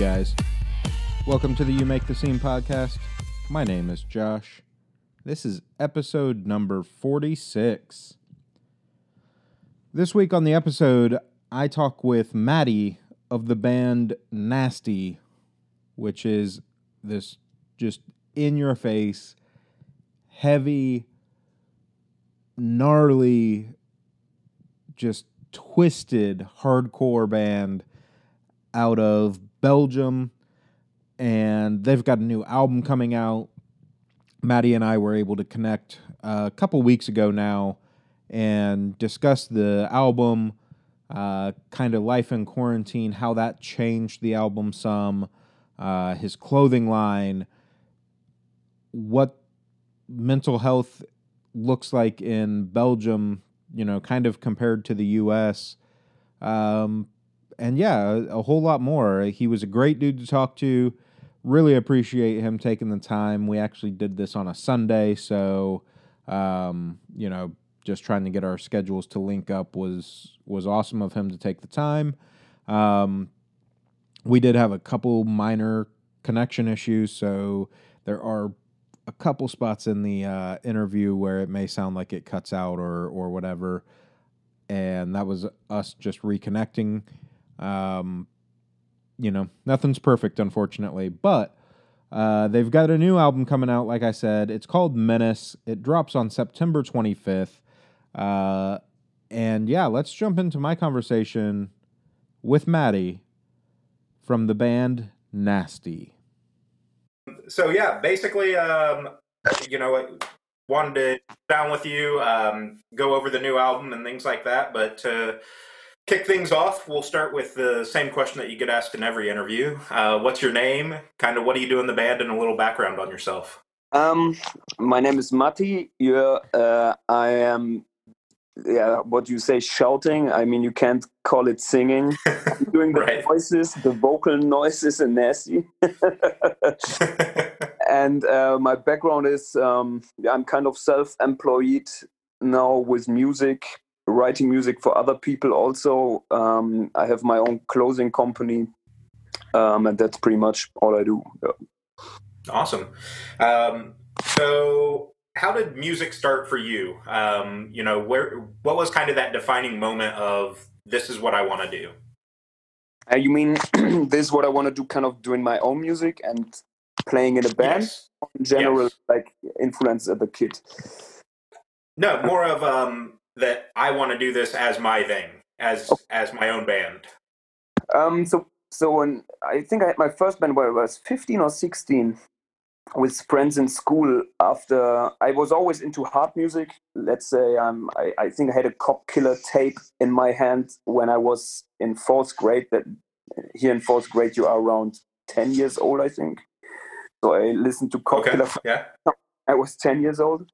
Guys, welcome to the You Make the Scene podcast. My name is Josh. This is episode number 46. This week on the episode, I talk with Matthi of the band Nasty, which is this just in your face, heavy, gnarly, just twisted hardcore band out of Belgium. And they've got a new album coming out. Matthi and I were able to connect uh, a couple weeks ago now and discuss the album, uh, kind of life in quarantine, how that changed the album some, uh, his clothing line, what mental health looks like in Belgium, you know, kind of compared to the US. Um, and yeah, a whole lot more. He was a great dude to talk to. Really appreciate him taking the time. We actually did this on a Sunday, so um, you know, just trying to get our schedules to link up was was awesome of him to take the time. Um, we did have a couple minor connection issues, so there are a couple spots in the uh, interview where it may sound like it cuts out or or whatever, and that was us just reconnecting. Um, you know, nothing's perfect, unfortunately, but uh, they've got a new album coming out. Like I said, it's called Menace. It drops on September 25th. Uh, and yeah, let's jump into my conversation with Matthi from the band Nasty. So yeah, basically, um, you know, wanted to down with you, um, go over the new album and things like that. But to kick things off, we'll start with the same question that you get asked in every interview. Uh, what's your name? Kind of what do you do in the band, and a little background on yourself. Um, my name is Matthi. Yeah, uh, I am. Yeah, what you say, shouting. I mean, you can't call it singing. I'm doing the Right. voices, the vocal noises, and nasty. and uh, my background is um, I'm kind of self-employed now with music, writing music for other people. Also, um, I have my own clothing company, um, and that's pretty much all I do. Yeah. awesome. Um, so, how did music start for you? Um, you know, where what was kind of that defining moment of this is what I want to do? Uh, you mean this is what I want to do, kind of doing my own music and playing in a band? Yes. In general, Yes. like influence as a kid. No, more of um, that I want to do this as my thing, as as my own band. Um, so so when I think I had my first band when I was 15 or 16 with friends in school. After I was always into hard music. Let's say um, I, I think I had a Cop Killer tape in my hand when I was in fourth grade. That here in fourth grade you are around 10 years old, I think. So I listened to Cop Okay. Killer Yeah. I was 10 years old.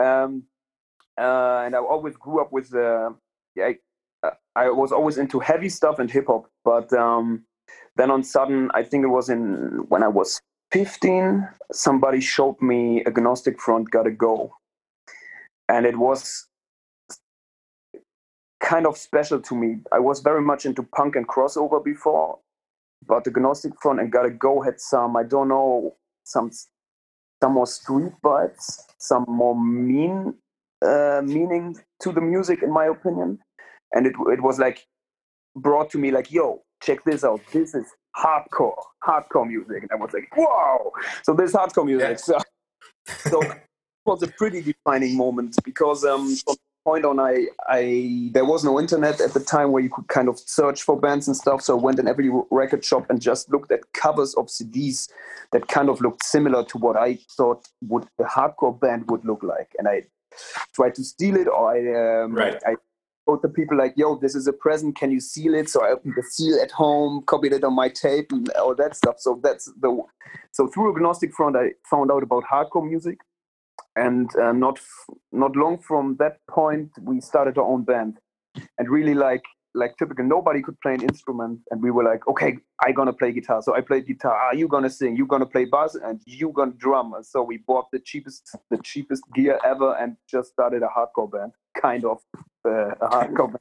Um, uh, and I always grew up with, uh, yeah, I, uh, I was always into heavy stuff and hip hop. But um, then on sudden, I think it was in when I was 15, somebody showed me Agnostic Front Gotta Go. And it was kind of special to me. I was very much into punk and crossover before, but Agnostic Front and Gotta Go had some, I don't know, some some more street vibes, some more mean uh, meaning to the music, in my opinion. And it it was like brought to me like, yo, check this out. This is hardcore, hardcore music. And I was like, wow. So this is hardcore music. So, so it was a pretty defining moment because um, from that point on, I, I there was no internet at the time where you could kind of search for bands and stuff. So I went in every record shop and just looked at covers of CDs that kind of looked similar to what I thought would a hardcore band would look like, and I tried to steal it, or I um, Right. I told the people like, "Yo, this is a present. Can you seal it?" So I opened the seal at home, copied it on my tape, and all that stuff. So that's the so through Agnostic Front, I found out about hardcore music, and uh, not f- not long from that point, we started our own band, and really like like typical nobody could play an instrument and we were like okay i gonna play guitar so i played guitar ah, you gonna sing you gonna play bass and you gonna drum And so we bought the cheapest the cheapest gear ever and just started a hardcore band kind of uh, a hardcore band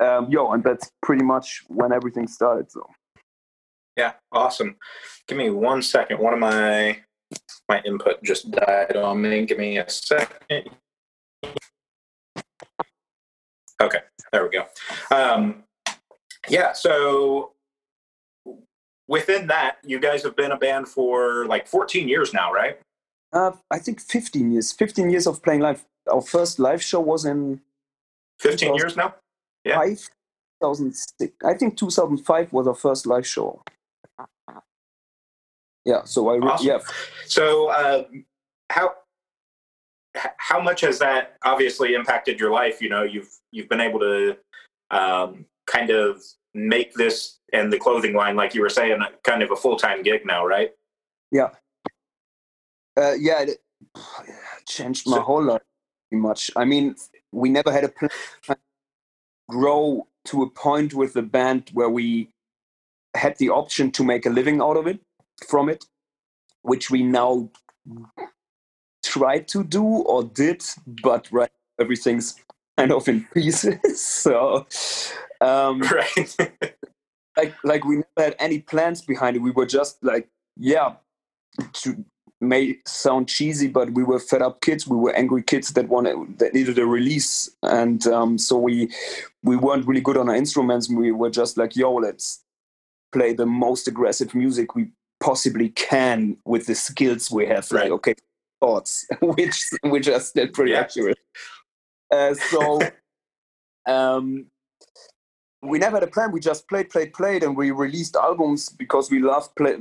um, yo and that's pretty much when everything started so Yeah, awesome. Give me one second. One of my my input just died on me. Give me a second. Okay, there we go. Um, yeah, so within that, you guys have been a band for like 14 years now, right? Uh, I think 15 years. 15 years of playing live. Our first live show was in 15 years now? Yeah. five, 2006. I think 2005 was our first live show. Yeah, so I re- Awesome. yeah So, uh, how how much has that obviously impacted your life? You know, you've you've been able to um, kind of make this and the clothing line, like you were saying, kind of a full time gig now, right? Yeah. Uh, yeah it changed my So- whole life pretty much. I mean, we never had a plan to grow to a point with the band where we had the option to make a living out of it from it, which we now tried to do or did, but right everything's kind of in pieces. so um Right. like like we never had any plans behind it. We were just like, yeah, to may sound cheesy, but we were fed up kids. We were angry kids that wanted that needed a release, and um, so we we weren't really good on our instruments. We were just like, yo, let's play the most aggressive music we possibly can with the skills we have. Right. Like, okay, thoughts, which which are still pretty Yeah. accurate. Uh, so. um we never had a plan. We just played, played, played, and we released albums because we loved play,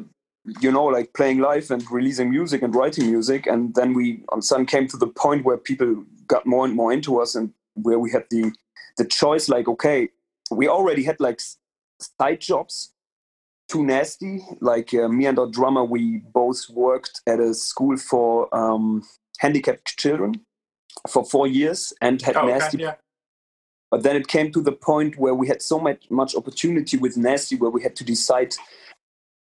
you know, like playing live and releasing music and writing music. And then we, on sudden, came to the point where people got more and more into us, and where we had the the choice. Like, okay, we already had like side jobs. Too nasty. Like uh, me and our drummer, we both worked at a school for um, handicapped children for four years and had Oh, nasty okay, yeah. but then it came to the point where we had so much much opportunity with Nasty, where we had to decide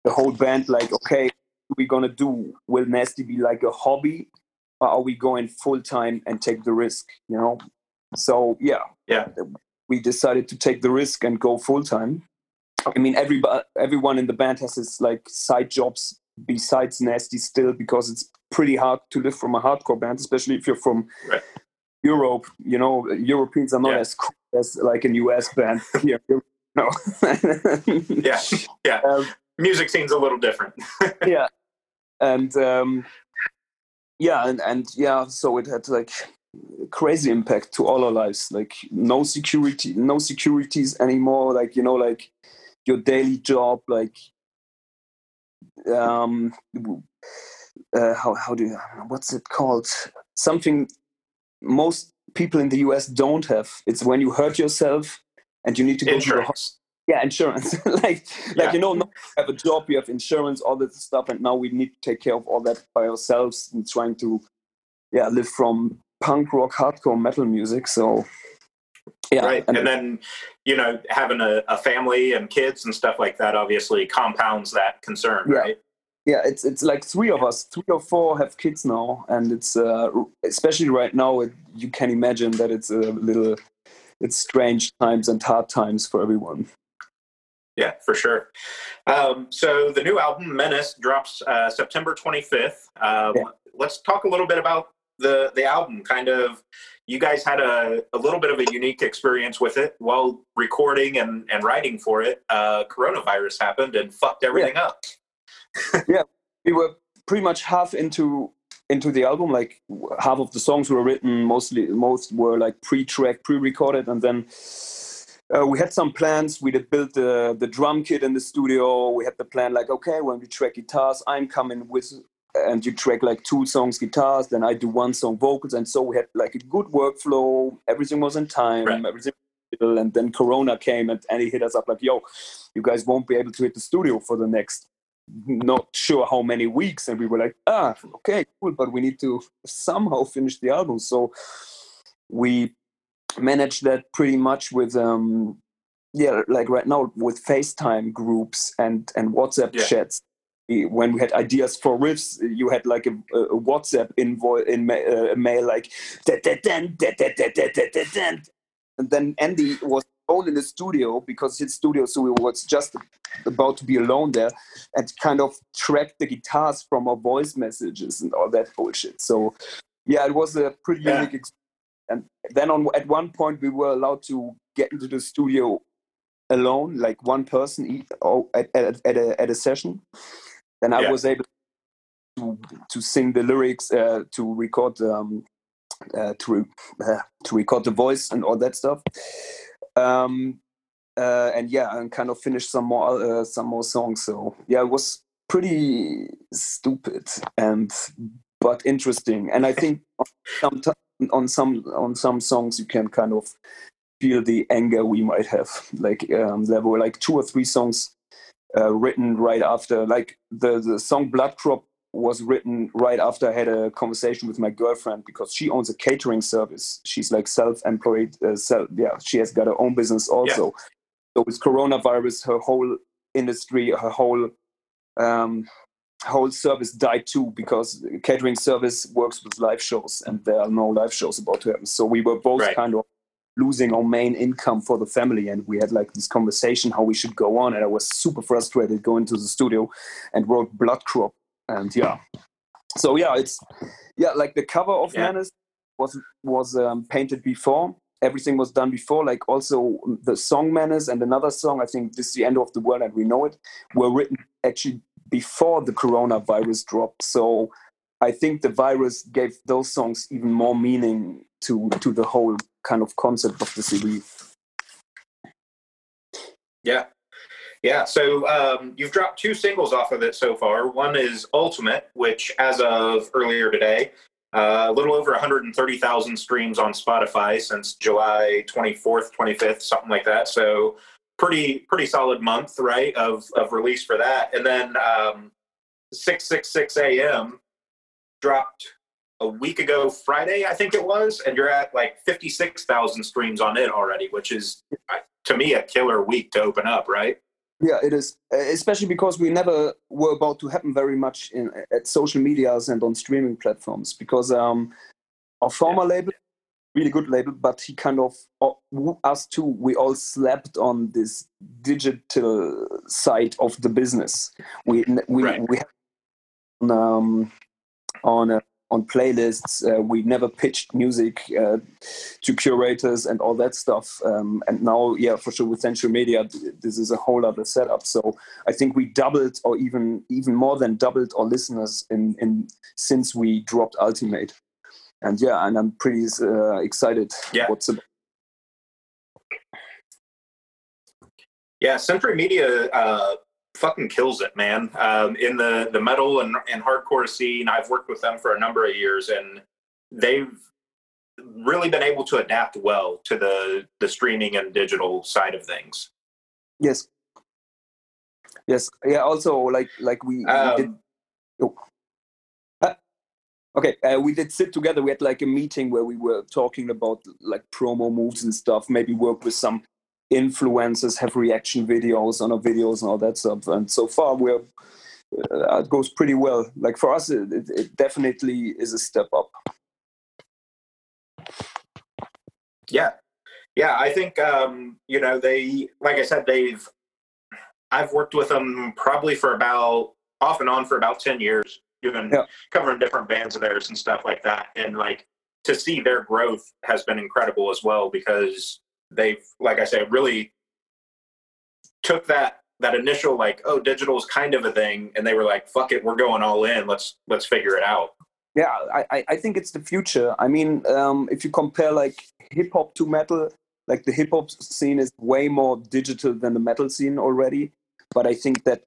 the whole band, like, okay, what are we gonna do? Will Nasty be like a hobby, or are we going full time and take the risk? You know. So yeah, Yeah. we decided to take the risk and go full time. I mean, everybody, everyone in the band has his like side jobs besides Nasty still because it's pretty hard to live from a hardcore band, especially if you're from Right. Europe. You know, Europeans are not Yeah. as cool as like an US band here. No. Yeah. Yeah. Um, Music scene's a little different. yeah and um yeah and and yeah so it had like crazy impact to all our lives like no security no securities anymore like you know like your daily job like um uh, how how do you what's it called? Something most people in the US don't have. It's when you hurt yourself and you need to go to the hospital yeah insurance. Like like Yeah. you know now we have a job you have insurance all this stuff and now we need to take care of all that by ourselves and trying to yeah live from punk rock hardcore metal music so yeah right. And, then, you know, having a, a family and kids and stuff like that obviously compounds that concern, Yeah. right? yeah it's it's like three of us three or four have kids now and it's uh especially right now it, you can imagine that it's a little it's strange times and hard times for everyone Yeah, for sure. Um, so the new album Menace drops uh, September 25th. Um, Yeah. Let's talk a little bit about the the album. Kind of, you guys had a, a little bit of a unique experience with it while recording and, and writing for it. Uh, coronavirus happened and fucked everything up. Yeah, we were pretty much half into into the album like half of the songs were written mostly most were like pre-track pre-recorded and then uh, we had some plans we did build the the drum kit in the studio we had the plan like okay when we track guitars i'm coming with and you track like two songs guitars then i do one song vocals and so we had like a good workflow everything was in time Right. everything and then corona came and, and he hit us up like yo you guys won't be able to hit the studio for the next not sure how many weeks and we were like ah okay cool but we need to somehow finish the album so we managed that pretty much with um yeah like right now with facetime groups and and whatsapp Yeah. chats when we had ideas for riffs you had like a, a whatsapp invoice in ma- uh, a mail like "Da, da, dan, da, da, da, da, da, da, and then andy was alone in the studio because his studio, so we was just about to be alone there, and kind of tracked the guitars from our voice messages and all that bullshit. So, yeah, it was a pretty Yeah. unique. Experience. And then on at one point we were allowed to get into the studio alone, like one person oh, at, at, at, a, at a session. Then I Yeah. was able to to sing the lyrics, uh, to record um, uh, to re- uh, to record the voice and all that stuff. Um, uh, and yeah, and kind of finish some more uh, some more songs. So yeah, it was pretty stupid and but interesting. And I think on some on some on some songs you can kind of feel the anger we might have. Like um, there were like two or three songs uh, written right after, like the the song Blood Crop was written right after I had a conversation with my girlfriend because she owns a catering service. She's like self-employed. Uh, self, yeah, she has got her own business also. So with coronavirus, her whole industry, her whole um, whole service died too because catering service works with live shows and there are no live shows about to happen. So we were both Right. kind of losing our main income for the family and we had like this conversation how we should go on and I was super frustrated going to the studio and wrote Blood Crop and yeah. So yeah, it's yeah, like the cover of Yeah. Menace was was um, painted before. Everything was done before. Like also the song Menace and another song, I think this is the end of the world and we know it, were written actually before the coronavirus dropped. So I think the virus gave those songs even more meaning to to the whole kind of concept of the CD. Yeah. Yeah. So um, you've dropped two singles off of it so far. One is Ultimate, which, as of earlier today, uh, a little over 130,000 streams on Spotify since July 24th, 25th, something like that. So pretty pretty solid month, right, of of release for that. And then um, 666 AM dropped a week ago Friday, I think it was, and you're at like 56,000 streams on it already, which is uh, to me a killer week to open up, right? Yeah, it is, especially because we never were about to happen very much in at social medias and on streaming platforms. Because um, our former label, really good label, but he kind of us too. We all slept on this digital side of the business. We we Right. we have um, on uh, on playlists. Uh, we never pitched music uh, to curators and all that stuff. Um, and now, yeah, for sure, with Century Media, this is a whole other setup. So I think we doubled, or even even more than doubled, our listeners in in since we dropped Ultimate. And yeah, and I'm pretty uh, excited. Yeah. What's about. Yeah, Century Media uh, fucking kills it, man. Um, in the the metal and, and hardcore scene, I've worked with them for a number of years, and they've really been able to adapt well to the the streaming and digital side of things. Yes. Yes. Yeah. Also, like like we, we did. Um, Oh. Uh, okay, uh, we did sit together. We had like a meeting where we were talking about like promo moves and stuff. Maybe work with some influencers, have reaction videos on our videos and all that stuff. And so far, we're uh, it goes pretty well. Like for us, it, it, it definitely is a step up. Yeah, yeah. I think um, you know they, like I said, they've. I've worked with them probably for about off and on for about ten years, doing Yeah. covering different bands of theirs and stuff like that, and like to see their growth has been incredible as well because they've, like I said, really took that that initial like oh digital is kind of a thing and they were like fuck it we're going all in let's let's figure it out Yeah, I, I- think it's the future. I mean, um, if you compare like hip hop to metal, like the hip hop scene is way more digital than the metal scene already. But I think that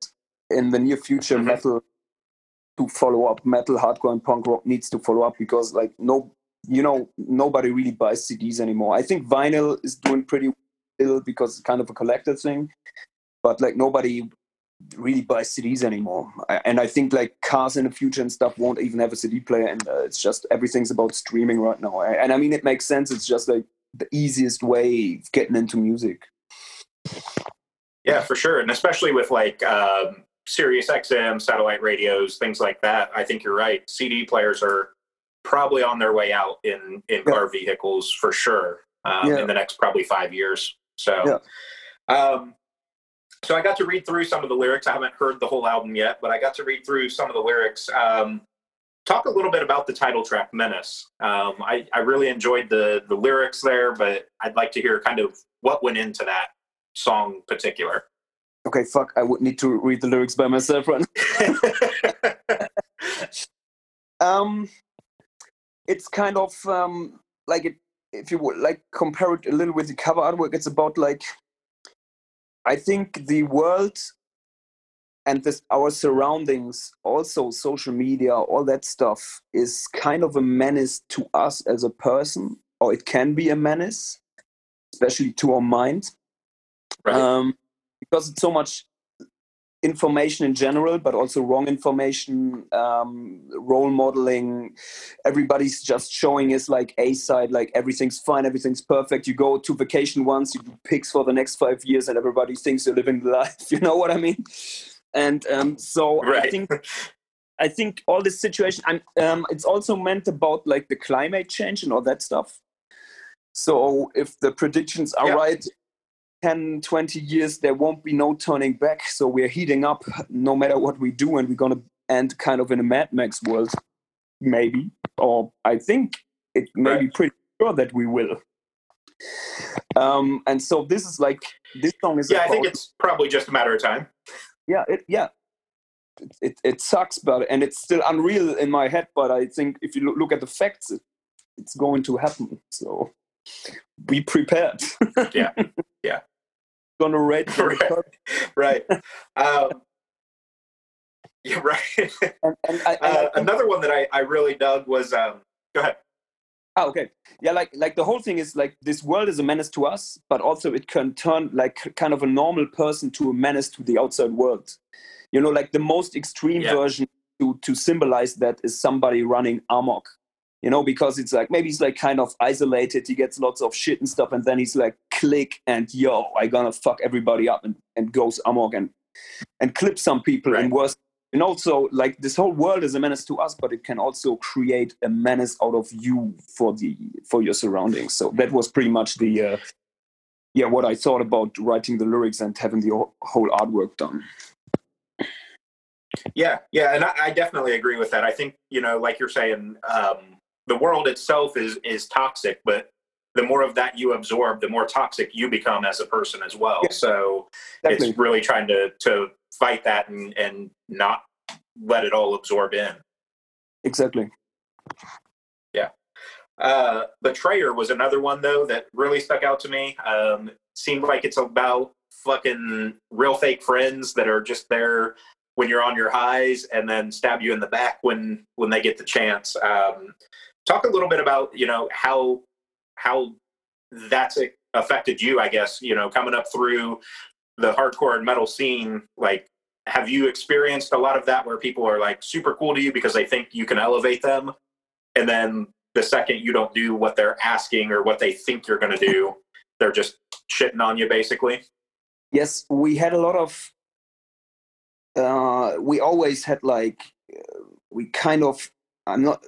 in the near future, Mhm. metal to follow up, metal, hardcore, and punk rock needs to follow up because like no, you know, nobody really buys CDs anymore. I think vinyl is doing pretty ill because it's kind of a collector thing, but like nobody really buys CDs anymore. And I think like cars in the future and stuff won't even have a CD player, and uh, it's just everything's about streaming right now. And I mean, it makes sense. It's just like the easiest way of getting into music. yeah for sure and especially with like um, sirius xm satellite radios things like that i think you're right cd players are probably on their way out in in Yeah. car vehicles for sure um, Yeah. in the next probably five years So, um, so I got to read through some of the lyrics. I haven't heard the whole album yet, but I got to read through some of the lyrics. Um, talk a little bit about the title track "Menace." Um, I, I really enjoyed the the lyrics there, but I'd like to hear kind of what went into that song in particular. Okay, fuck. I would need to read the lyrics by myself, right? um, it's kind of um, like it. If you would like compare it a little with the cover artwork, it's about like I think the world and this our surroundings, also social media, all that stuff, is kind of a menace to us as a person, or it can be a menace, especially to our mind. Right. Um, because it's so much information in general, but also wrong information, um, role modeling. Everybody's just showing us like a side, like everything's fine, everything's perfect. You go to vacation once, you do pics for the next five years, and everybody thinks you're living the life. You know what I mean? And um, so right. I think. I think all this situation, and um, it's also meant about like the climate change and all that stuff. So if the predictions are Yeah. right, 10, 20 years, there won't be no turning back. So we're heating up no matter what we do, and we're going to end kind of in a Mad Max world, maybe. Or I think it may be pretty sure that we will. Um, and so this is like, this song is yeah, I think it's probably just a matter of time. yeah it yeah it, it, it sucks but and it's still unreal in my head but i think if you look, look at the facts it, it's going to happen so be prepared Yeah, yeah. gonna the Right. right. Um, yeah, right. and, and I, and Uh, another one that I, I really dug was um, go ahead. Oh, okay. Yeah, like like the whole thing is like this world is a menace to us, but also it can turn like kind of a normal person to a menace to the outside world. You know, like the most extreme Yeah. version to to symbolize that is somebody running amok. You know, because it's like maybe he's like kind of isolated, he gets lots of shit and stuff, and then he's like click and yo, I gonna fuck everybody up and, and goes amok and and clip some people and worse. And also like this whole world is a menace to us but it can also create a menace out of you for the for your surroundings. So that was pretty much the uh, yeah what i thought about writing the lyrics and having the whole- whole artwork done. Yeah, yeah, and I, I definitely agree with that. I think you know, like you're saying, um, the world itself is is toxic, but the more of that you absorb, the more toxic you become as a person as well. Yeah. So Exactly. it's really trying to to fight that and and not let it all absorb in. exactly Yeah. Uh, Betrayer was another one though that really stuck out to me. Um, seemed like it's about fucking real fake friends that are just there when you're on your highs and then stab you in the back when when they get the chance. Um, talk a little bit about you know how how that's affected you. I guess you know coming up through the hardcore and metal scene. Like, have you experienced a lot of that where people are like super cool to you because they think you can elevate them, and then the second you don't do what they're asking or what they think you're going to do, they're just shitting on you basically. yes we had a lot of uh we always had like uh, we kind of i'm not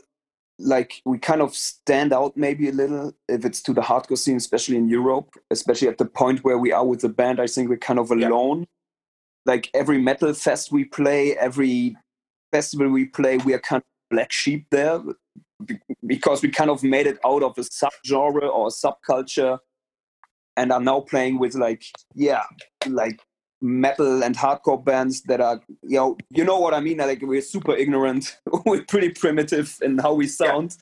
like we kind of stand out maybe a little if it's to the hardcore scene especially in europe especially at the point where we are with the band i think we're kind of Yeah. alone like every metal fest we play every festival we play we are kind of black sheep there because we kind of made it out of a subgenre or a subculture and are now playing with like yeah like metal and hardcore bands that are you know you know what i mean? Like we're super ignorant. We're pretty primitive in how we sound.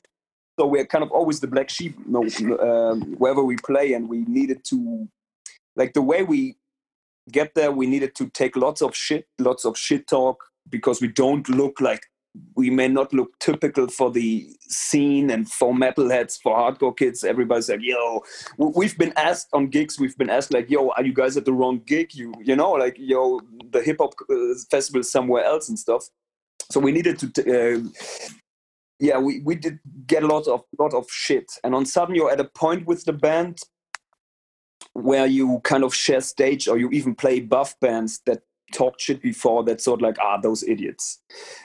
So we're kind of always the black sheep no um, wherever we play and we needed to like the way we get there we needed to take lots of shit lots of shit talk because we don't look like we may not look typical for the scene and for metalheads for hardcore kids everybody's like yo we've been asked on gigs we've been asked like yo are you guys at the wrong gig? You you know like yo the hip hop uh, festival somewhere else and stuff. So we needed to t- uh, yeah we, we did get a lot of lot of shit. And on sudden you're at a point with the band where you kind of share stage or you even play buff bands that talked shit before that sort of like ah those idiots.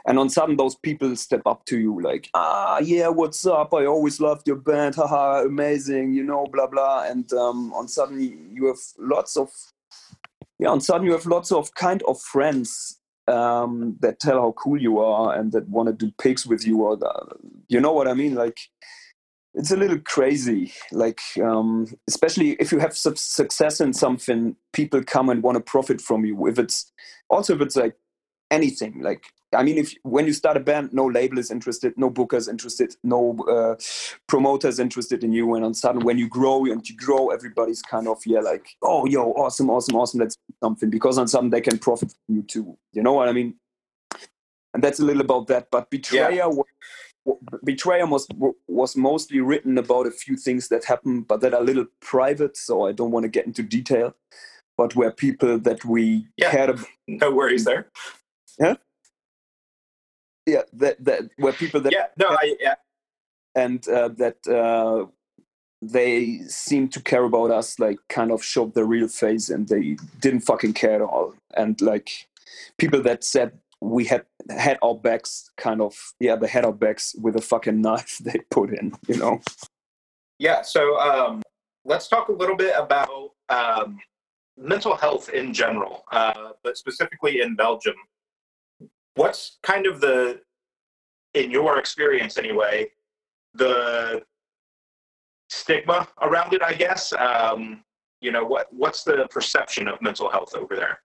And on sudden those people step up to you like ah yeah what's up? I always loved your band. Haha amazing you know blah blah. And um, on sudden you have lots of yeah on sudden you have lots of kind of friends um, that tell how cool you are and that want to do pics with you or the, you know what i mean? Like it's a little crazy like um, especially if you have su- success in something people come and want to profit from you if it's also if it's like anything like i mean if when you start a band no label is interested no booker is interested no uh, promoter is interested in you and on sudden when you grow and you grow everybody's kind of yeah like oh yo awesome awesome awesome let's do something because on sudden they can profit from you too you know what i mean and that's a little about that but betrayer yeah. Betrayer was was mostly written about a few things that happened, but that are a little private, so I don't want to get into detail. But where people that we yeah. cared about. No worries there. Yeah. Yeah, that that where people that yeah no I yeah and uh, that uh, they seemed to care about us, like kind of showed their real face, and they didn't fucking care at all. And like people that said we had had our backs kind of yeah they had our backs with a fucking knife they put in you know? Yeah so um, let's talk a little bit about um, mental health in general uh, but specifically in belgium. What's kind of the in your experience anyway the stigma around it i guess? Um, you know what what's the perception of mental health over there?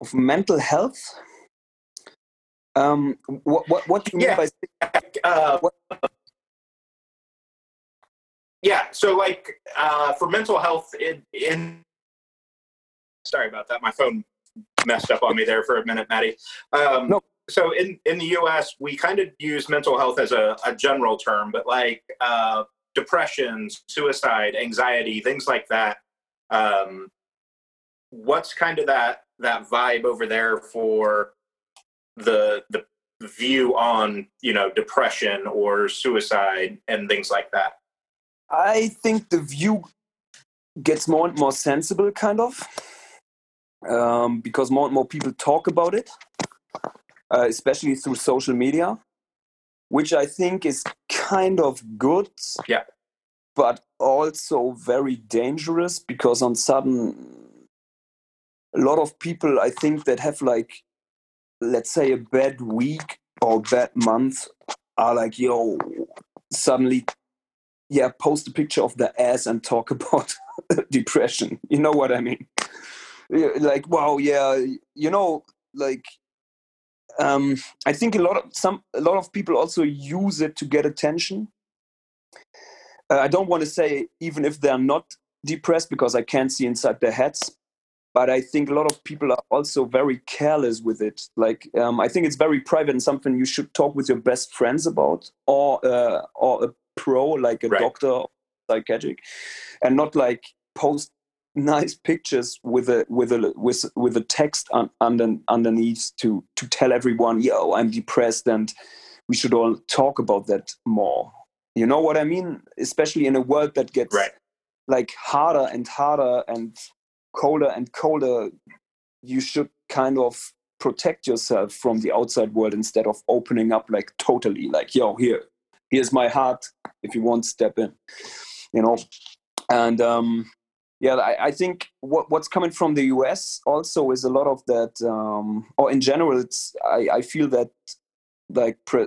Of mental health um, what, what, what do you yeah. mean by uh, yeah, so like uh, for mental health in, in sorry about that, my phone messed up on me there for a minute, Matthi. Um, no. So in, in the U.S., we kind of use mental health as a, a general term, but like uh, depression, suicide, anxiety, things like that. Um, what's kind of that that vibe over there for the the view on you know depression or suicide and things like that? I think the view gets more and more sensible kind of um, because more and more people talk about it uh, especially through social media which i think is kind of good yeah. but also very dangerous because on sudden a lot of people i think that have like let's say a bad week or bad month are like yo suddenly yeah post a picture of the ass and talk about depression. You know what i mean? Like wow yeah you know like um i think a lot of some a lot of people also use it to get attention. Uh, i don't want to say even if they're not depressed because i can't see inside their heads but I think a lot of people are also very careless with it. Like um, I think it's very private and something you should talk with your best friends about, or uh, or a pro like a right. doctor, psychiatric, and not like post nice pictures with a with a with with a text un, under, underneath to to tell everyone, yo, I'm depressed, and we should all talk about that more. You know what I mean? Especially in a world that gets right. like harder and harder and colder and colder, you should kind of protect yourself from the outside world instead of opening up like totally like yo here here's my heart if you want step in you know? And um yeah i, I think what, what's coming from the us also is a lot of that um or in general it's i, I feel that like pre,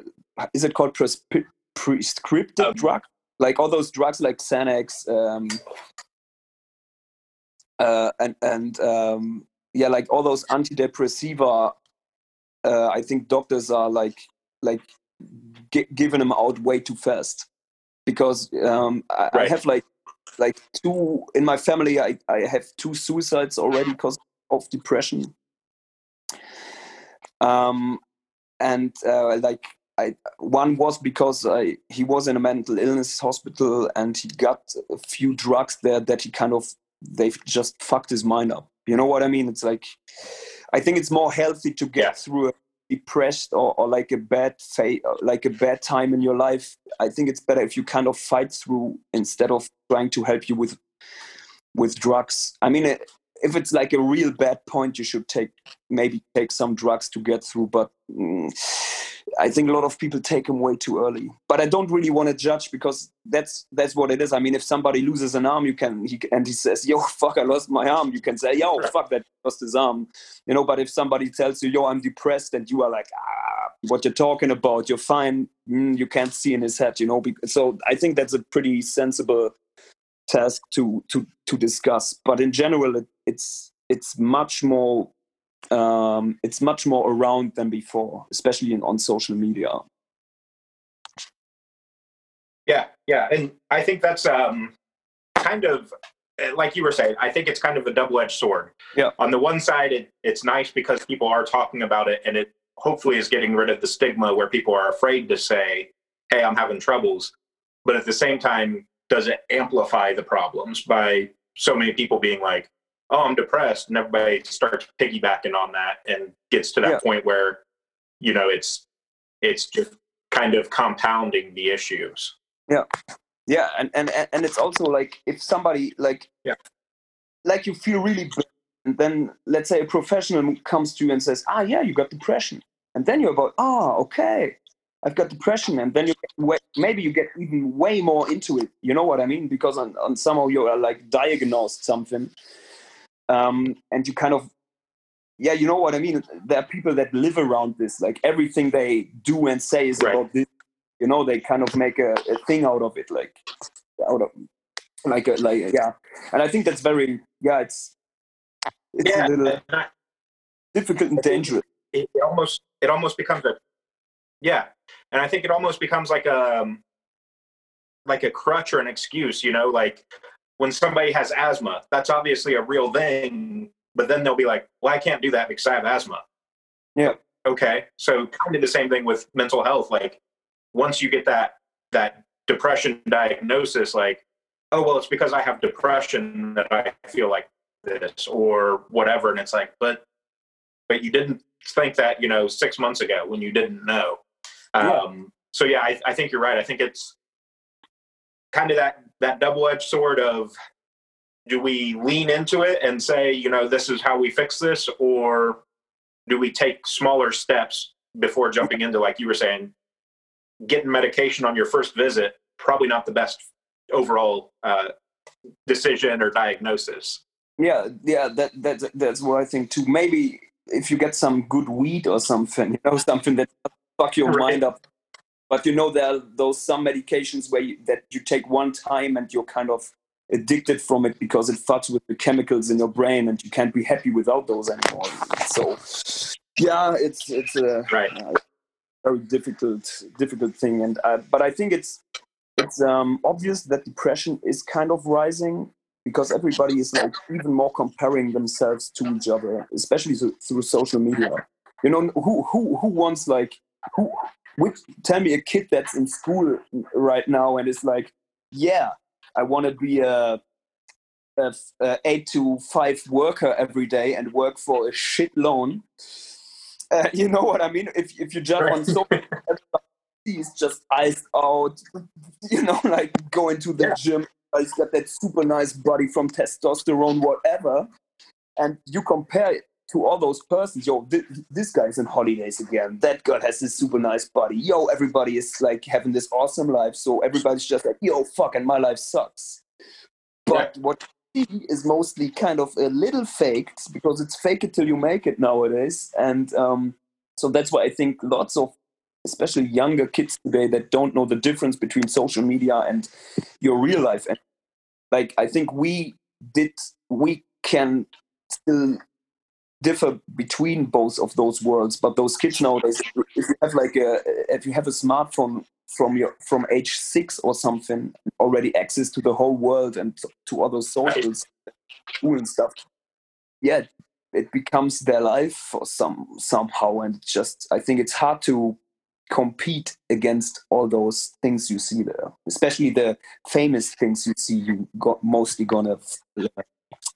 is it called prescripted um, drug? Like all those drugs like xanax um uh, and and um, yeah, like all those antidepressiva, uh, I think doctors are like like g- giving them out way too fast because um, I, right. I, have like like two in my family. I I have two suicides already because of depression. Um, and uh, like I, one was because I, he was in a mental illness hospital and he got a few drugs there that he kind of they've just fucked his mind up. You know what I mean? It's like I think it's more healthy to get yeah. through a depressed or, or like a bad fa- like a bad time in your life. I think it's better if you kind of fight through instead of trying to help you with with drugs. I mean, it, if it's like a real bad point, you should take maybe take some drugs to get through. But mm, I think a lot of people take them way too early. But I don't really want to judge because that's that's what it is. I mean, if somebody loses an arm, you can he, and he says, "Yo, fuck, I lost my arm." You can say, "Yo, fuck, that lost his arm," you know. But if somebody tells you, "Yo, I'm depressed," and you are like, "Ah, what you're talking about? You're fine." Mm, you can't see in his head, you know. So I think that's a pretty sensible task to to to discuss. But in general, it, it's it's much more um, it's much more around than before, especially in, on social media. Yeah, yeah, and I think that's um, kind of eh, like you were saying. I think it's kind of a double-edged sword. Yeah. On the one side, it, it's nice because people are talking about it, and it hopefully is getting rid of the stigma where people are afraid to say, "Hey, I'm having troubles." But at the same time, does it amplify the problems by so many people being like, oh, I'm depressed, and everybody starts piggybacking on that and gets to that Yeah. point where, you know, it's it's just kind of compounding the issues. yeah Yeah. and and and it's also like if somebody like Yeah. like you feel really bad, and then let's say a professional comes to you and says ah yeah you got depression and then you're about ah okay i've got depression and then you way, maybe you get even way more into it. You know what i mean? Because on, on somehow you are like diagnosed something um and you kind of yeah you know what i mean? There are people that live around this. Like everything they do and say is Right. about this. You know they kind of make a, a thing out of it like out of like a, like yeah. And i think that's very yeah it's it's yeah, a little I, difficult and dangerous. it, it almost it almost becomes a yeah, and I think it almost becomes like a um, like a crutch or an excuse. You know, like when somebody has asthma, that's obviously a real thing, but then they'll be like, "Well, I can't do that because I have asthma." Yeah. Okay, so kind of the same thing with mental health. Like once you get that that depression diagnosis, like, oh well, it's because I have depression that I feel like this or whatever, and it's like, but but you didn't think that you know six months ago when you didn't know. Yeah. Um, so yeah, I, I think you're right. I think it's kind of that that double edged sword of do we lean into it and say you know this is how we fix this, or do we take smaller steps before jumping into like you were saying, getting medication on your first visit probably not the best overall uh, decision or diagnosis. yeah yeah that that that's what i think too maybe if you get some good weed or something you know something that fuck your Right. mind up but you know there are those some medications where you, that you take one time and you're kind of addicted from it because it fucks with the chemicals in your brain and you can't be happy without those anymore so yeah it's it's a Right. uh, very difficult difficult thing and uh, but i think it's it's um, obvious that depression is kind of rising because everybody is like even more comparing themselves to each other especially through, through social media you know who who who wants like who which tell me a kid that's in school right now and is like yeah i want to be a, a, a eight to five worker every day and work for a shit loan. Uh, you know what i mean? If, if you jump on social he's just iced out you know like going to the Yeah. gym he's got that super nice body from testosterone whatever and you compare it to all those persons yo th- this guy's in holidays again. That girl has this super nice body. Yo everybody is like having this awesome life. So everybody's just like yo fuck and my life sucks. But what you see is mostly kind of a little faked because it's fake it till you make it nowadays. And um, so that's why i think lots of especially younger kids today that don't know the difference between social media and your real life. And like i think we did we can still differ between both of those worlds but those kids nowadays if you have like a if you have a smartphone from your from age six or something already access to the whole world and to other socials school and stuff yeah it becomes their life for some somehow. And just i think it's hard to compete against all those things you see there especially the famous things you see you got mostly gonna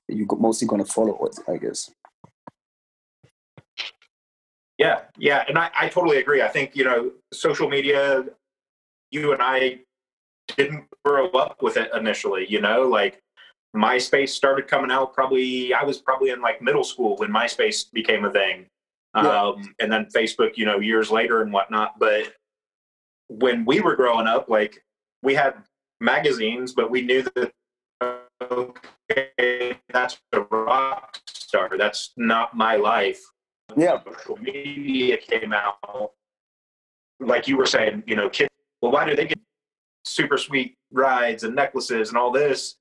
you got mostly gonna follow it i guess Yeah, yeah, and I, I totally agree. I think you know, social media. You and I didn't grow up with it initially. You know, like MySpace started coming out. Probably I was probably in like middle school when MySpace became a thing, Yeah. um, and then Facebook, you know, years later and whatnot. But when we were growing up, like we had magazines, but we knew that okay, that's a rock star. That's not my life. Yeah. Social media came out, like you were saying, you know, kids. Well, why do they get super sweet rides and necklaces and all this,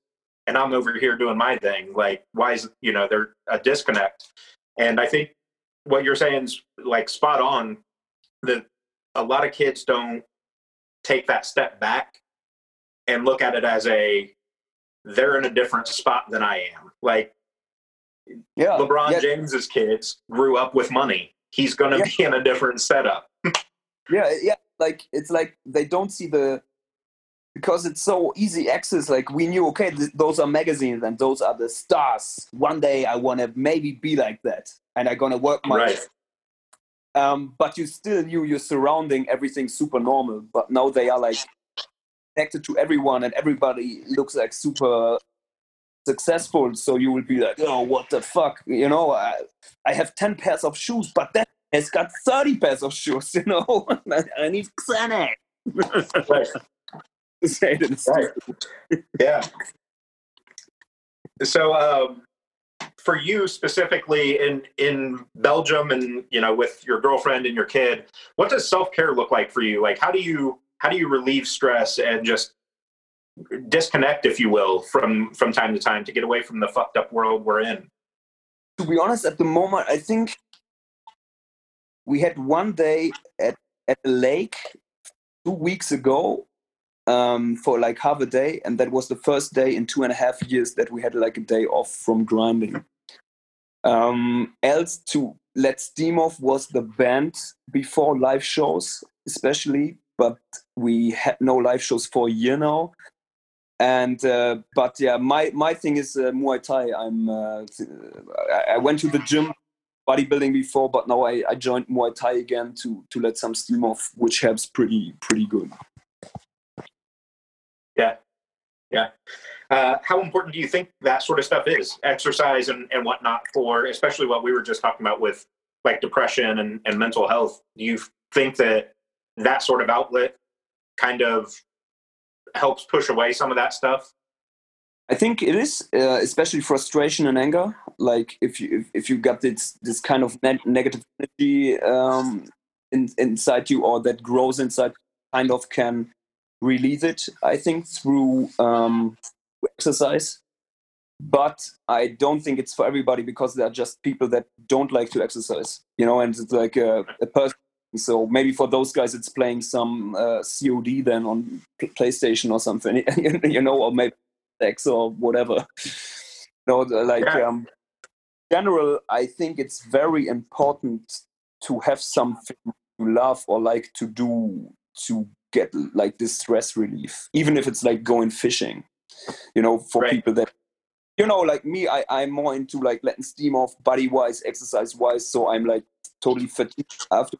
and I'm over here doing my thing? Like, why is you know there a disconnect? And I think what you're saying is like spot on. That a lot of kids don't take that step back and look at it as a they're in a different spot than I am. Like Yeah. LeBron yeah, James's kids grew up with money. He's going to Yeah. be in a different setup. yeah yeah like it's like they don't see the because it's so easy access like we knew okay th- those are magazines and those are the stars one day i want to maybe be like that and i'm gonna work my Right. um but you still knew your surrounding everything super normal but now they are like connected to everyone and everybody looks like super successful so you will be like oh what the fuck you know i, I have 10 pairs of shoes but that has got 30 pairs of shoes you know i, I need Xanax Right. to say it in a Right. Yeah. So, um, for you specifically in in Belgium, and you know, with your girlfriend and your kid, what does self care look like for you? Like, how do you how do you relieve stress and just disconnect, if you will, from from time to time to get away from the fucked up world we're in? to be honest, at the moment, I think we had one day at at the lake two weeks ago um, for like half a day, and that was the first day in two and a half years that we had like a day off from grinding. Um, else to let steam off was the band before live shows, especially, but we had no live shows for a year now and uh, but yeah my my thing is uh, muay thai i'm uh, I, went to the gym bodybuilding before but now I, I joined muay thai again to to let some steam off which helps pretty pretty good Yeah. Yeah. Uh, how important do you think that sort of stuff is? Exercise and, and whatnot for, especially what we were just talking about with like depression and, and mental health. Do you think that that sort of outlet kind of helps push away some of that stuff? I think it is, uh, especially frustration and anger. Like if you if, if you got this this kind of ne- negative energy um, in, inside you, or that grows inside, kind of can release it. I think through um, exercise. But I don't think it's for everybody because there are just people that don't like to exercise, you know, and it's like a, a person. So maybe for those guys, it's playing some uh, COD then on PlayStation or something, you know, or maybe sex or whatever. No, like Yeah. um, general, I think it's very important to have something you love or like to do to get like this stress relief, even if it's like going fishing. You know, for Right. people that you know, like me, I, I'm more into like letting steam off body wise, exercise wise, so I'm like totally fatigued after.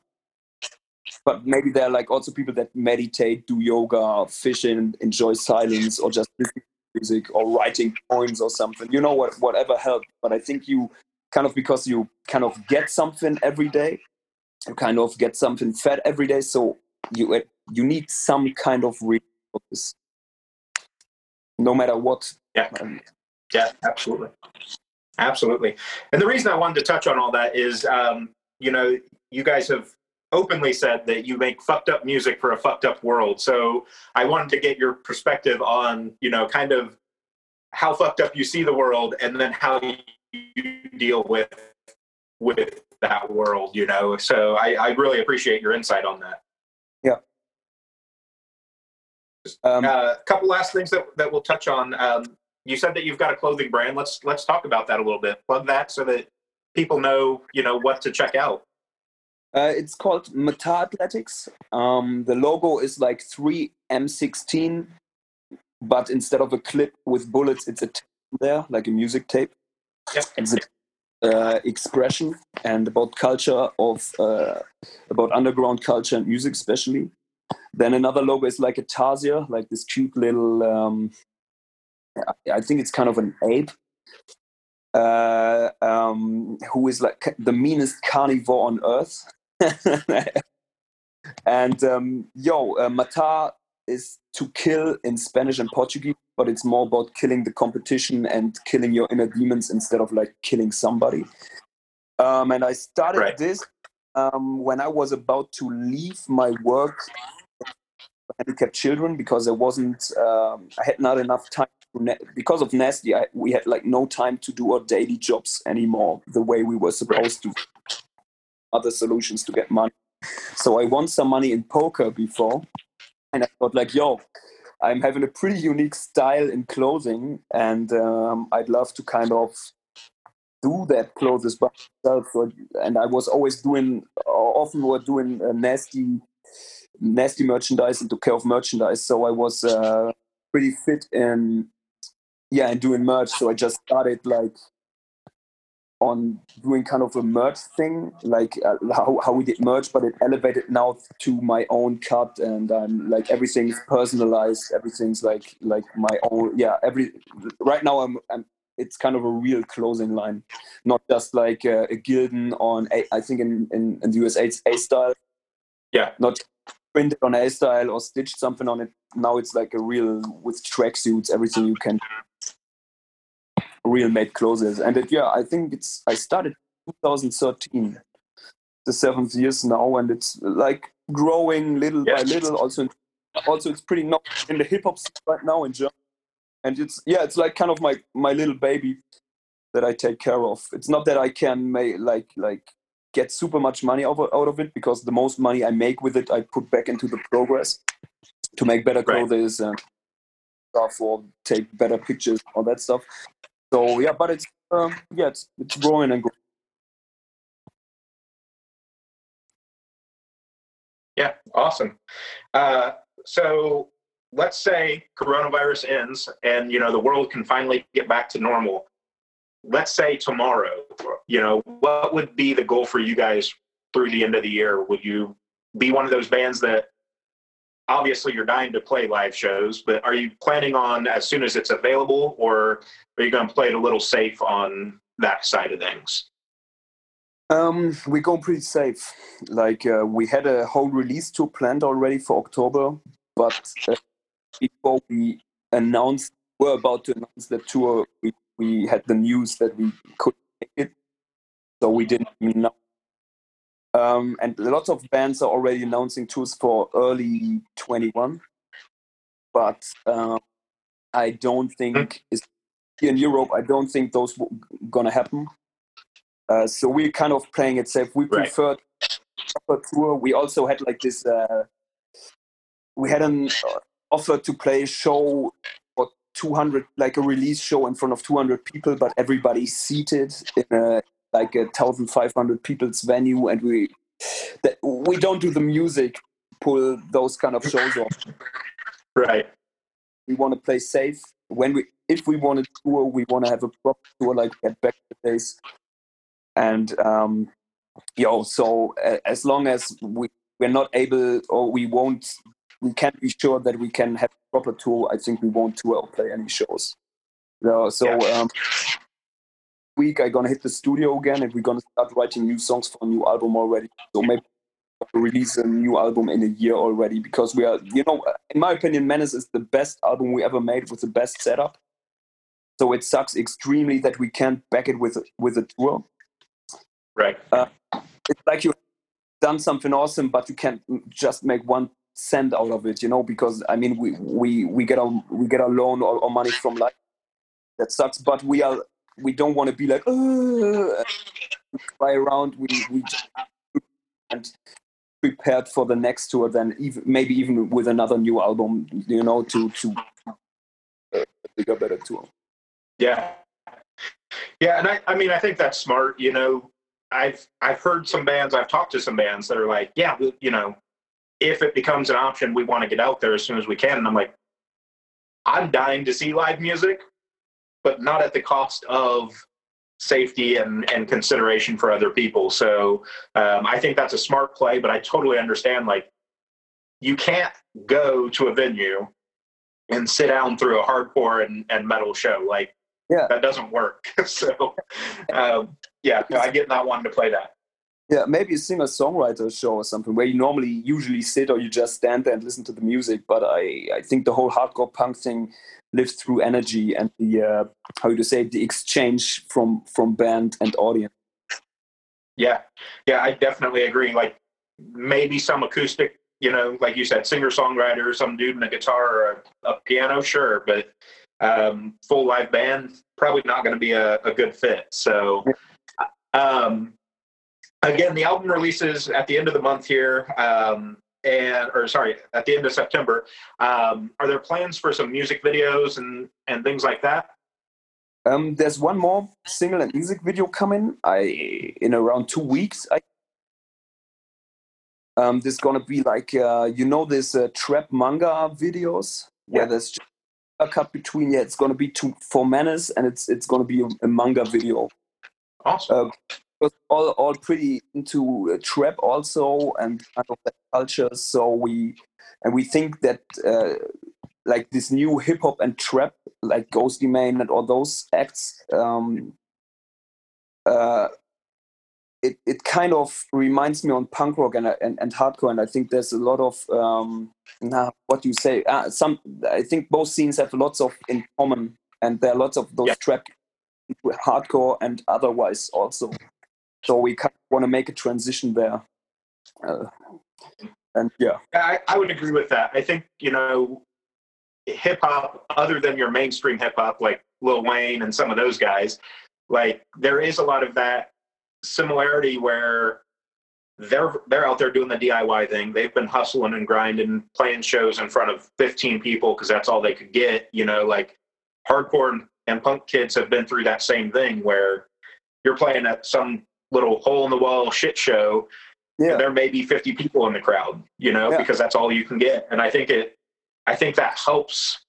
But maybe there are like also people that meditate, do yoga, fish and enjoy silence, or just listen to music or writing poems or something. You know what, whatever helps. But I think you kind of because you kind of get something every day, you kind of get something fed every day. So you you need some kind of this, no matter what. Yeah. Um, Yeah, absolutely. Absolutely. And the reason I wanted to touch on all that is, um, you know, you guys have openly said that you make fucked up music for a fucked up world. So I wanted to get your perspective on, you know, kind of how fucked up you see the world and then how you deal with with that world, you know. So I, I really appreciate your insight on that. um, A couple last things that, that we'll touch on. Um, you said that you've got a clothing brand. Let's let's talk about that a little bit. Plug that so that people know you know what to check out. Uh, it's called Matar Athletics. Um, the logo is like three M16, but instead of a clip with bullets, it's a tape there, like a music tape. Yep. It's a uh, expression and about culture of uh, about underground culture and music, especially. Then another logo is like a tarsier, like this cute little um, I think it's kind of an ape uh, um, who is like the meanest carnivore on earth. and um, yo, uh, matar is to kill in Spanish and Portuguese, but it's more about killing the competition and killing your inner demons instead of like killing somebody. Um, and I started right. this um, when I was about to leave my work handicapped children because I wasn't, um, I had not enough time because of nasty. I, we had like no time to do our daily jobs anymore the way we were supposed to. Other solutions to get money. So I won some money in poker before, and I thought like, yo, I'm having a pretty unique style in clothing, and um, I'd love to kind of do that clothes by myself. And I was always doing, often were doing nasty nasty merchandise and took care of merchandise. So I was uh, pretty fit in yeah and doing merch. So I just started like on doing kind of a merch thing, like uh, how, how we did merch, but it elevated now to my own cut and um, like everything's personalized. Everything's like like my own. Yeah, every right now I'm, I'm it's kind of a real clothing line, not just like uh, a Gildan on a, I think in, in, in the USA it's Alstyle. Yeah. Not printed on Alstyle or stitched something on it. Now it's like a real with tracksuits, everything you can real made clothes. And it, yeah, I think it's I started 2013, the seventh years now, and it's like growing little by little. Also, also it's pretty not in the hip hop right now in Germany, and it's yeah, it's like kind of my my little baby that I take care of. It's not that I can make like like get super much money out of, out of it because the most money I make with it, I put back into the progress to make better clothes right. and stuff or take better pictures, all that stuff. So yeah, but it's uh, yeah, it's, it's growing and growing. Yeah, awesome. Uh, so let's say coronavirus ends and you know the world can finally get back to normal let's say tomorrow, you know, what would be the goal for you guys through the end of the year? Would you be one of those bands that obviously you're dying to play live shows, but are you planning on as soon as it's available or are you going to play it a little safe on that side of things? Um, we go pretty safe. Like uh, we had a whole release tour planned already for October, but uh, before we announced, we're about to announce the tour, we we had the news that we couldn't make it, so we didn't know. Um, and lots of bands are already announcing tours for early 21, but um, I don't think hmm. here in Europe. I don't think those are gonna happen. Uh, so we're kind of playing it safe. We right. preferred a tour. We also had like this. Uh, we had an uh, offer to play a show for 200 like a release show in front of 200 people but everybody's seated in a like a 1500 people's venue and we that we don't do the music pull those kind of shows off right we want to play safe when we if we want to tour we want to have a proper tour like get back to the days and um yo so uh, as long as we we're not able or we won't we can't be sure that we can have a proper tour. I think we won't tour or play any shows. So, so yeah. um, week I'm gonna hit the studio again, and we're gonna start writing new songs for a new album already. So maybe release a new album in a year already because we are, you know, in my opinion, Menace is the best album we ever made with the best setup. So it sucks extremely that we can't back it with with a tour. Right. Uh, it's like you've done something awesome, but you can't just make one cent out of it, you know, because I mean we we we get our we get our loan or, or money from like that sucks, but we are we don't want to be like fly around. We we just and prepared for the next tour, then even maybe even with another new album, you know, to to a bigger, better tour. Yeah, yeah, and I I mean I think that's smart. You know, I've I've heard some bands, I've talked to some bands that are like, yeah, you know, if it becomes an option, we want to get out there as soon as we can. And I'm like, I'm dying to see live music, but not at the cost of safety and, and consideration for other people. So um, I think that's a smart play, but I totally understand like you can't go to a venue and sit down through a hardcore and, and metal show. Like, Yeah. that doesn't work. so, um, yeah, no, I get not wanting to play that. Yeah, maybe a singer songwriter show or something where you normally usually sit or you just stand there and listen to the music. But I, I think the whole hardcore punk thing lives through energy and the uh, how do you say the exchange from from band and audience. Yeah, yeah, I definitely agree. Like maybe some acoustic, you know, like you said, singer songwriter, some dude in a guitar or a, a piano, sure, but um, full live band probably not going to be a, a good fit. So, um, again, the album releases at the end of the month here. Um, and or sorry, at the end of September, um, are there plans for some music videos and and things like that? Um, there's one more single and music video coming. I in around two weeks. I um, there's gonna be like uh, you know this uh, trap manga videos where Yeah. there's just a cut between. Yeah, it's gonna be two for Menace, and it's it's gonna be a, a manga video. Awesome. Uh, was all all pretty into uh, trap also and kind of that culture. So we and we think that uh, like this new hip hop and trap, like Ghostemane and all those acts, um, uh, it it kind of reminds me on punk rock and and, and hardcore. And I think there's a lot of um, nah, what do you say? Uh, some I think both scenes have lots of in common, and there are lots of those Yeah. trap hardcore and otherwise also. So we kind of want to make a transition there. Uh, and yeah, I, I would agree with that. I think, you know, hip hop, other than your mainstream hip hop, like Lil Wayne and some of those guys, like there is a lot of that similarity where they're they're out there doing the DIY thing. They've been hustling and grinding, playing shows in front of 15 people because that's all they could get. You know, like hardcore and, and punk kids have been through that same thing where you're playing at some little hole in the wall shit show yeah, there may be 50 people in the crowd you know Yeah. because that's all you can get and i think it i think that helps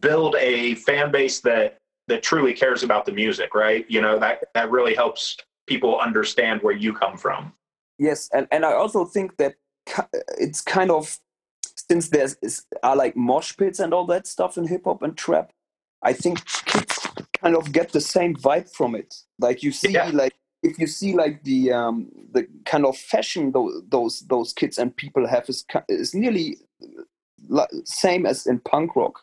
build a fan base that that truly cares about the music right you know that that really helps people understand where you come from yes, and and I also think that it's kind of since there's is, are like mosh pits and all that stuff in hip hop and trap. I think kids kind of get the same vibe from it. Like you see, Yeah. like if you see like the um the kind of fashion those those those kids and people have is is nearly same as in punk rock.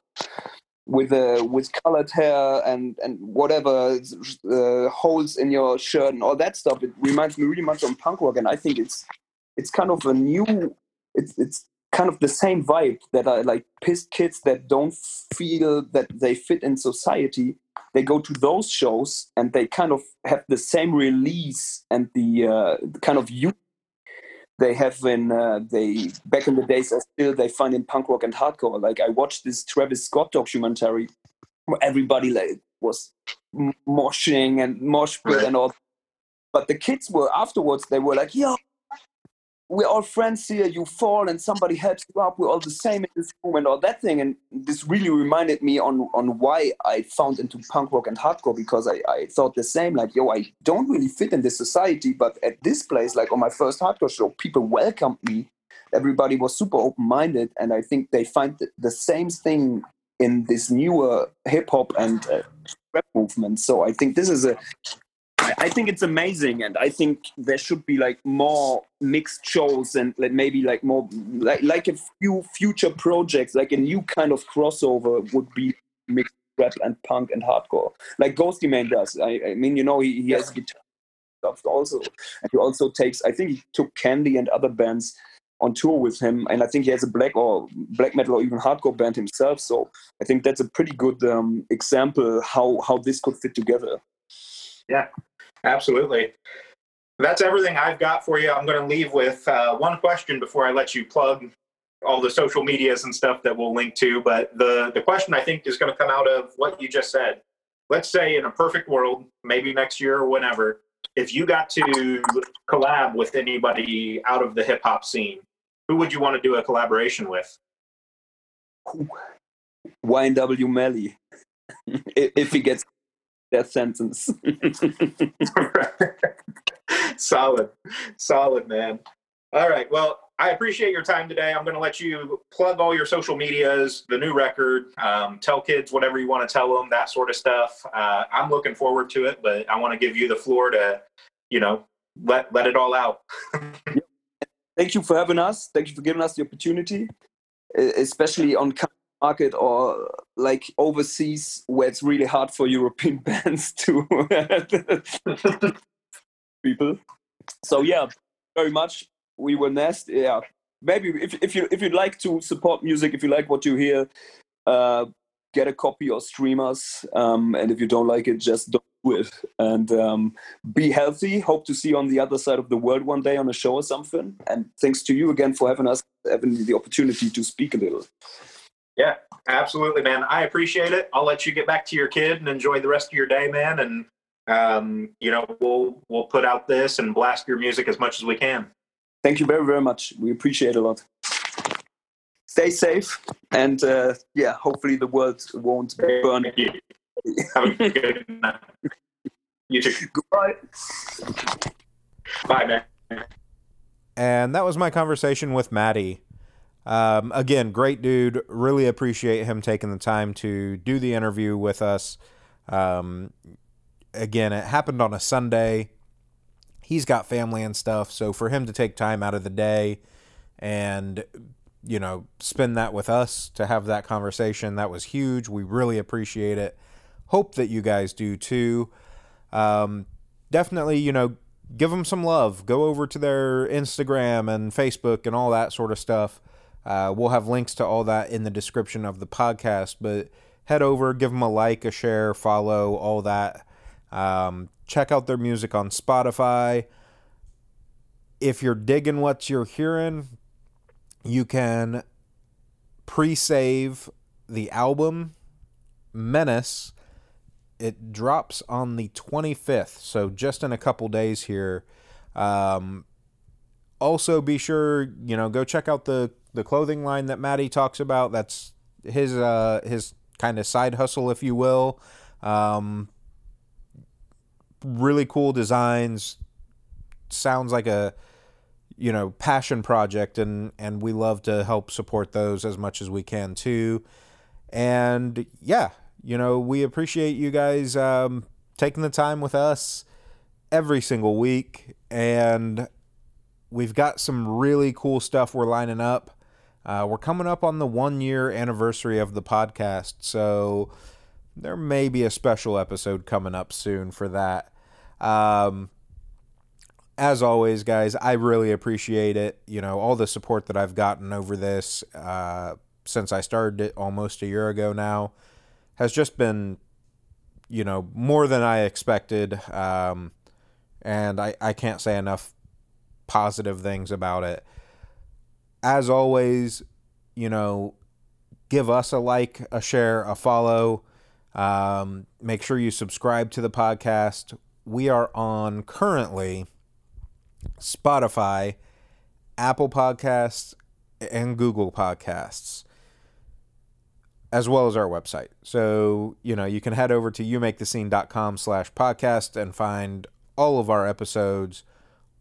With uh, with colored hair and and whatever uh, holes in your shirt and all that stuff it reminds me really much of punk rock. And i think it's it's kind of a new it's it's kind of the same vibe that are like pissed kids that don't feel that they fit in society they go to those shows and they kind of have the same release and the, uh, kind of youth they have in uh, they back in the days as still they find in punk rock and hardcore. Like I watched this Travis Scott documentary where everybody like was moshing and mosh pit Right. and all, but the kids were afterwards they were like, "Yo, we're all friends here. You fall and somebody helps you up. We're all the same in this room and all that thing." And this really reminded me on on why I found into punk rock and hardcore because I, I thought the same. Like, yo, I don't really fit in this society, but at this place, like on my first hardcore show, people welcomed me. Everybody was super open minded, and I think they find the, same thing in this newer hip hop and uh, rap movement. So I think this is a I think it's amazing, and I think there should be like more mixed shows and like maybe like more like like a few future projects, like a new kind of crossover would be mixed rap and punk and hardcore, like Ghostemane does. I, I mean, you know, he, he has guitar stuff also, and he also takes. I think he took Candy and other bands on tour with him, and I think he has a black or black metal or even hardcore band himself. So I think that's a pretty good um, example how how this could fit together. Absolutely. That's everything i've got for you. I'm going to leave with uh, one question before i let you plug all the social medias and stuff that we'll link to but the the question i think is going to come out of what you just said. Let's say in a perfect world maybe next year or whenever if you got to collab with anybody out of the hip hop scene who would you want to do a collaboration with? YNW Melly. If if he gets that sentence. solid solid man all right well I appreciate your time today. I'm going to let you plug all your social medias, the new record, um, tell kids whatever you want to tell them, that sort of stuff. Uh, I'm looking forward to it, but I want to give you the floor to, you know, let let it all out. Thank you for having us. Thank you for giving us the opportunity, especially on market or like overseas where it's really hard for European bands to people. So yeah, very much. We were Nest. Yeah, maybe if if you if you'd like to support music, if you like what you hear, uh, get a copy or stream us. Um, and if you don't like it, just don't do it. And um, be healthy. Hope to see you on the other side of the world one day on a show or something. And thanks to you again for having us, having the opportunity to speak a little. Yeah, absolutely, man. I appreciate it. I'll let you get back to your kid and enjoy the rest of your day, man. And um, you know, we'll we'll put out this and blast your music as much as we can. Thank you very very much. We appreciate a lot. Stay safe, and uh, yeah, hopefully the world won't burn. You. Have a good night. You too. Goodbye. Bye, man. And that was my conversation with Matthi. Um, again, great dude. Really appreciate him taking the time to do the interview with us. Um, again, it happened on a Sunday. He's got family and stuff, so for him to take time out of the day and you know spend that with us to have that conversation, that was huge. We really appreciate it. Hope that you guys do too. Um, definitely, you know, give them some love. Go over to their Instagram and Facebook and all that sort of stuff. Uh, we'll have links to all that in the description of the podcast, but head over, give them a like, a share, follow, all that. Um, check out their music on Spotify. If you're digging what you're hearing, you can pre save the album Menace. It drops on the 25th, so just in a couple days here. Um, also, be sure, you know, go check out the the clothing line that Matthi talks about. That's his uh, his kind of side hustle, if you will. Um, really cool designs. Sounds like a you know passion project, and and we love to help support those as much as we can too. And yeah, you know we appreciate you guys um, taking the time with us every single week, and we've got some really cool stuff we're lining up. Uh, we're coming up on the one year anniversary of the podcast, so there may be a special episode coming up soon for that. Um, as always, guys, I really appreciate it. You know, all the support that I've gotten over this uh, since I started it almost a year ago now has just been, you know, more than I expected. Um, and I, I can't say enough positive things about it as always, you know, give us a like, a share, a follow. Um, make sure you subscribe to the podcast. We are on currently Spotify, Apple Podcasts, and Google Podcasts, as well as our website. So, you know, you can head over to youmakethescene.com slash podcast and find all of our episodes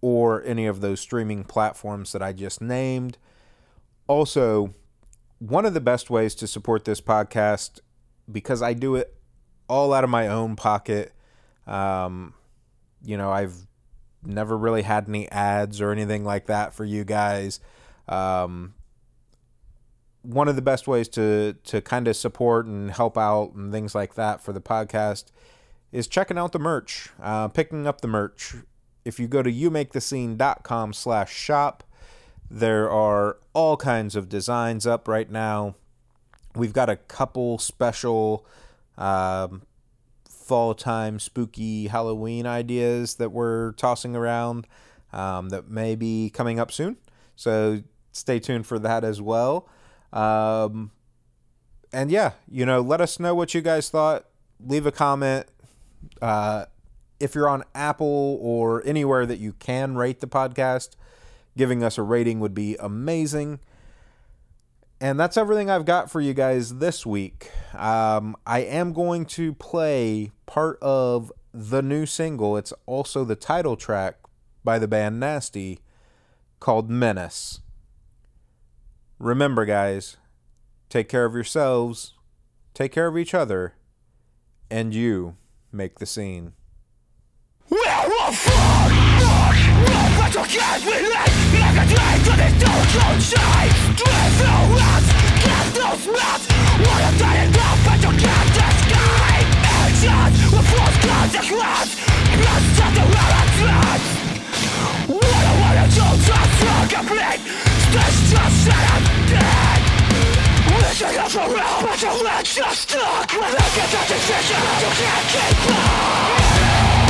or any of those streaming platforms that I just named. Also, one of the best ways to support this podcast, because I do it all out of my own pocket, um, you know, I've never really had any ads or anything like that for you guys. Um, one of the best ways to to kind of support and help out and things like that for the podcast is checking out the merch, uh, picking up the merch. If you go to youmakethescene.com slash shop, there are all kinds of designs up right now. We've got a couple special um, fall time spooky Halloween ideas that we're tossing around um, that may be coming up soon. So stay tuned for that as well. Um, and yeah, you know, let us know what you guys thought. Leave a comment. Uh, if you're on Apple or anywhere that you can rate the podcast, giving us a rating would be amazing. And that's everything I've got for you guys this week. Um, I am going to play part of the new single. It's also the title track by the band Nasty called Menace. remember, guys, take care of yourselves, take care of each other, and you make the scene. But can't relate Like a drag to this total shame Drive through us, get those mats Wanna die enough, but you can't escape Actions with false consequence Blood shut around our threats What I wanna just for complete Destruction and dead Wishing up around, but your legs are stuck When I get that decision, you can't keep up